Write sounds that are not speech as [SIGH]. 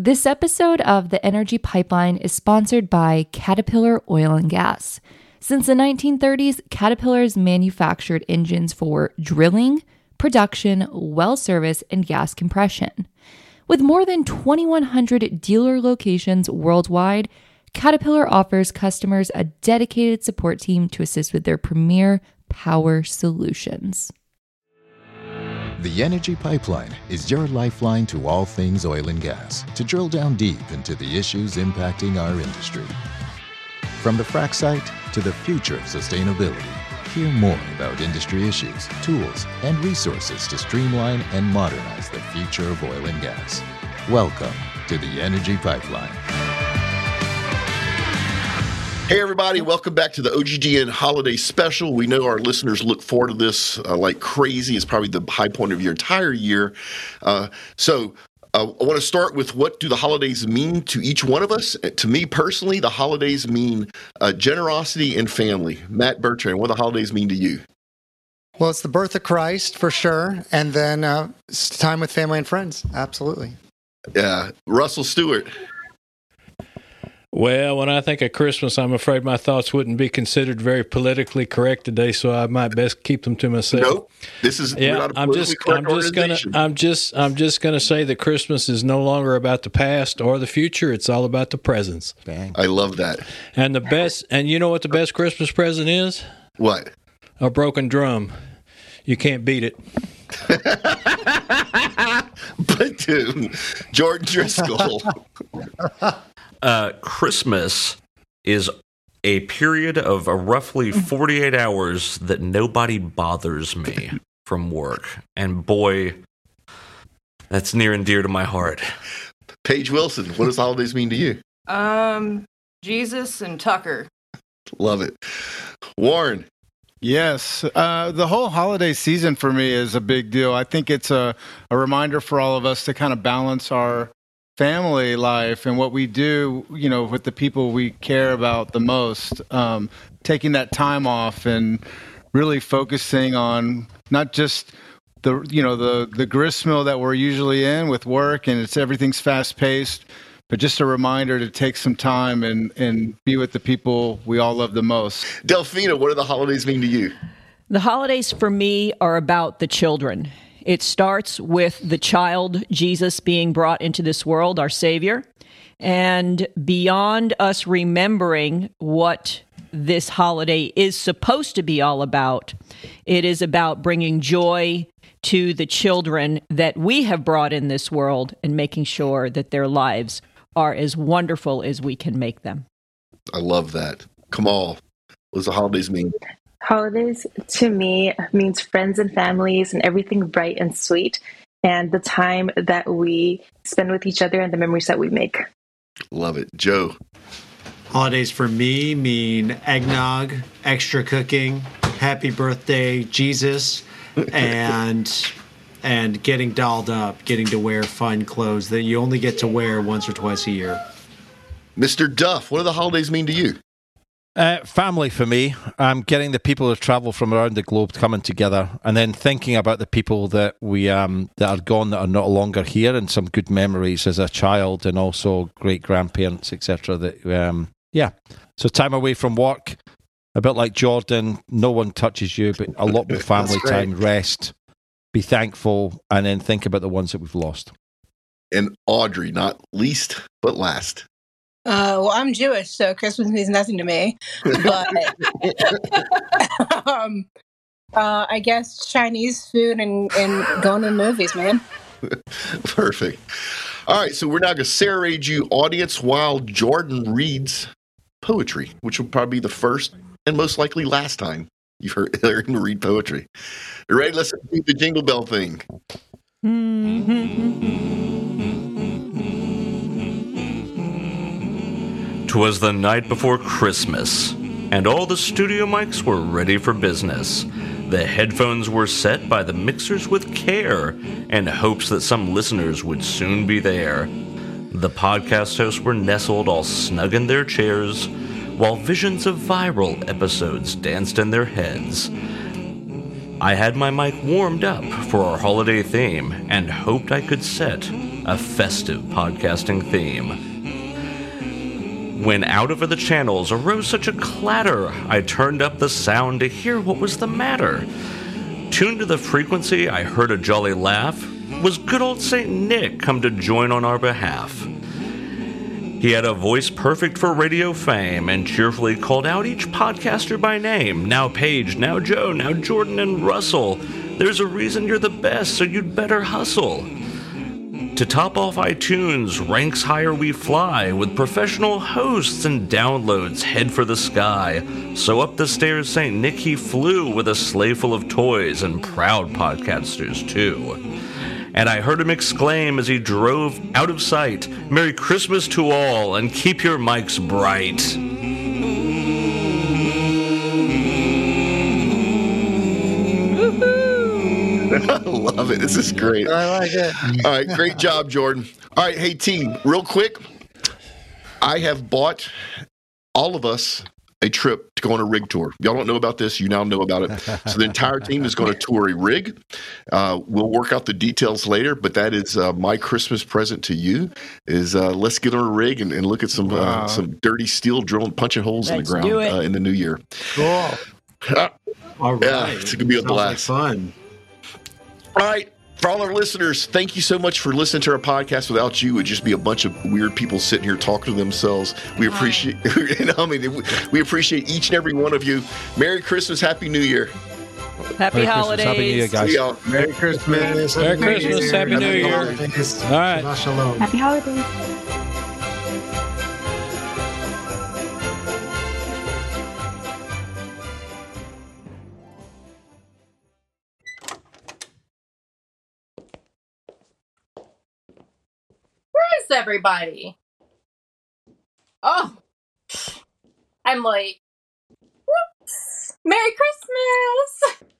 This episode of The Energy Pipeline is sponsored by Caterpillar Oil and Gas. Since the 1930s, Caterpillar has manufactured engines for drilling, production, well service, and gas compression. With more than 2,100 dealer locations worldwide, Caterpillar offers customers a dedicated support team to assist with their premier power solutions. The Energy Pipeline is your lifeline to all things oil and gas to drill down deep into the issues impacting our industry. From the frac site to the future of sustainability, hear more about industry issues, tools, and resources to streamline and modernize the future of oil and gas. Welcome to the Energy Pipeline. Hey, everybody, welcome back to the OGGN Holiday Special. We know our listeners look forward to this uh, like crazy. It's probably the high point of your entire year. Uh, so, uh, I want to start with what do the holidays mean to each one of us? To me personally, the holidays mean uh, generosity and family. Matt Bertrand, what do the holidays mean to you? Well, it's the birth of Christ for sure, and then uh, time with family and friends. Absolutely. Yeah, Russell Stewart. Well, when I think of Christmas, I'm afraid my thoughts wouldn't be considered very politically correct today, so I might best keep them to myself. Nope. This is yeah. I'm just I'm just gonna I'm just I'm just gonna say that Christmas is no longer about the past or the future. It's all about the presents. Bang. I love that. And the best and you know what the best Christmas present is? What? A broken drum. You can't beat it. [LAUGHS] but dude, Jordan Driscoll. [LAUGHS] uh, Christmas is a period of uh, roughly 48 hours that nobody bothers me from work. And boy, that's near and dear to my heart. Paige Wilson, what does holidays mean to you? Um, Jesus and Tucker. Love it. Warren. Yes, uh, the whole holiday season for me is a big deal. I think it's a, a reminder for all of us to kind of balance our family life and what we do, you know, with the people we care about the most, um, taking that time off and really focusing on not just the you know the the gristmill that we're usually in with work and it's everything's fast paced but just a reminder to take some time and and be with the people we all love the most. Delphina what do the holidays mean to you? The holidays for me are about the children it starts with the child, Jesus, being brought into this world, our Savior. And beyond us remembering what this holiday is supposed to be all about, it is about bringing joy to the children that we have brought in this world and making sure that their lives are as wonderful as we can make them. I love that. Kamal, what does the holidays mean? Holidays to me means friends and families and everything bright and sweet, and the time that we spend with each other and the memories that we make. Love it. Joe. Holidays for me mean eggnog, extra cooking, happy birthday, Jesus, and and getting dolled up, getting to wear fun clothes that you only get to wear once or twice a year. Mr. Duff, what do the holidays mean to you? Uh, family for me. Um, getting the people who travel from around the globe coming together, and then thinking about the people that we um, that are gone that are no longer here, and some good memories as a child, and also great grandparents, etc. That um, yeah. So time away from work, a bit like Jordan. No one touches you, but a lot more [LAUGHS] family time, rest, be thankful, and then think about the ones that we've lost. And Audrey, not least but last. Uh, well, I'm Jewish, so Christmas means nothing to me. But [LAUGHS] um, uh, I guess Chinese food and, and going to the movies, man. [LAUGHS] Perfect. All right, so we're now going to serenade you, audience, while Jordan reads poetry, which will probably be the first and most likely last time you've heard [LAUGHS] Aaron read poetry. You ready? Let's do the jingle bell thing. Twas the night before Christmas, and all the studio mics were ready for business. The headphones were set by the mixers with care, in hopes that some listeners would soon be there. The podcast hosts were nestled all snug in their chairs, while visions of viral episodes danced in their heads. I had my mic warmed up for our holiday theme and hoped I could set a festive podcasting theme. When out over the channels arose such a clatter, I turned up the sound to hear what was the matter. Tuned to the frequency, I heard a jolly laugh. Was good old St. Nick come to join on our behalf? He had a voice perfect for radio fame and cheerfully called out each podcaster by name. Now Paige, now Joe, now Jordan and Russell. There's a reason you're the best, so you'd better hustle. To top off iTunes, ranks higher we fly, with professional hosts and downloads head for the sky. So up the stairs St. Nick he flew with a sleigh full of toys and proud podcasters too and I heard him exclaim as he drove out of sight Merry Christmas to all, and keep your mics bright. I [LAUGHS] love it. This is great. I like it. All right, great job, Jordan. All right, hey team, real quick. I have bought all of us a trip to go on a rig tour. Y'all don't know about this. You now know about it. So the entire team is going to tour a rig. Uh, we'll work out the details later, but that is uh, my Christmas present to you. Is uh, let's get on a rig and, and look at some uh, Wow. some dirty steel drilling, punching holes Let's in the ground uh, in the new year. Cool. [LAUGHS] All right. Yeah, it's gonna be a Sounds like blast. fun. All right. For all our listeners, thank you so much for listening to our podcast. Without you, it would just be a bunch of weird people sitting here talking to themselves. We appreciate, [LAUGHS] you know, I mean, we appreciate each and every one of you. Merry Christmas, Happy New Year. Happy Merry Christmas, holidays. Happy New Year, guys. See y'all. Merry Christmas. Merry Christmas, Happy New Year. Holidays. All right. Shabbat Shalom. Happy holidays. Everybody? Oh, I'm late. Whoops. Merry Christmas.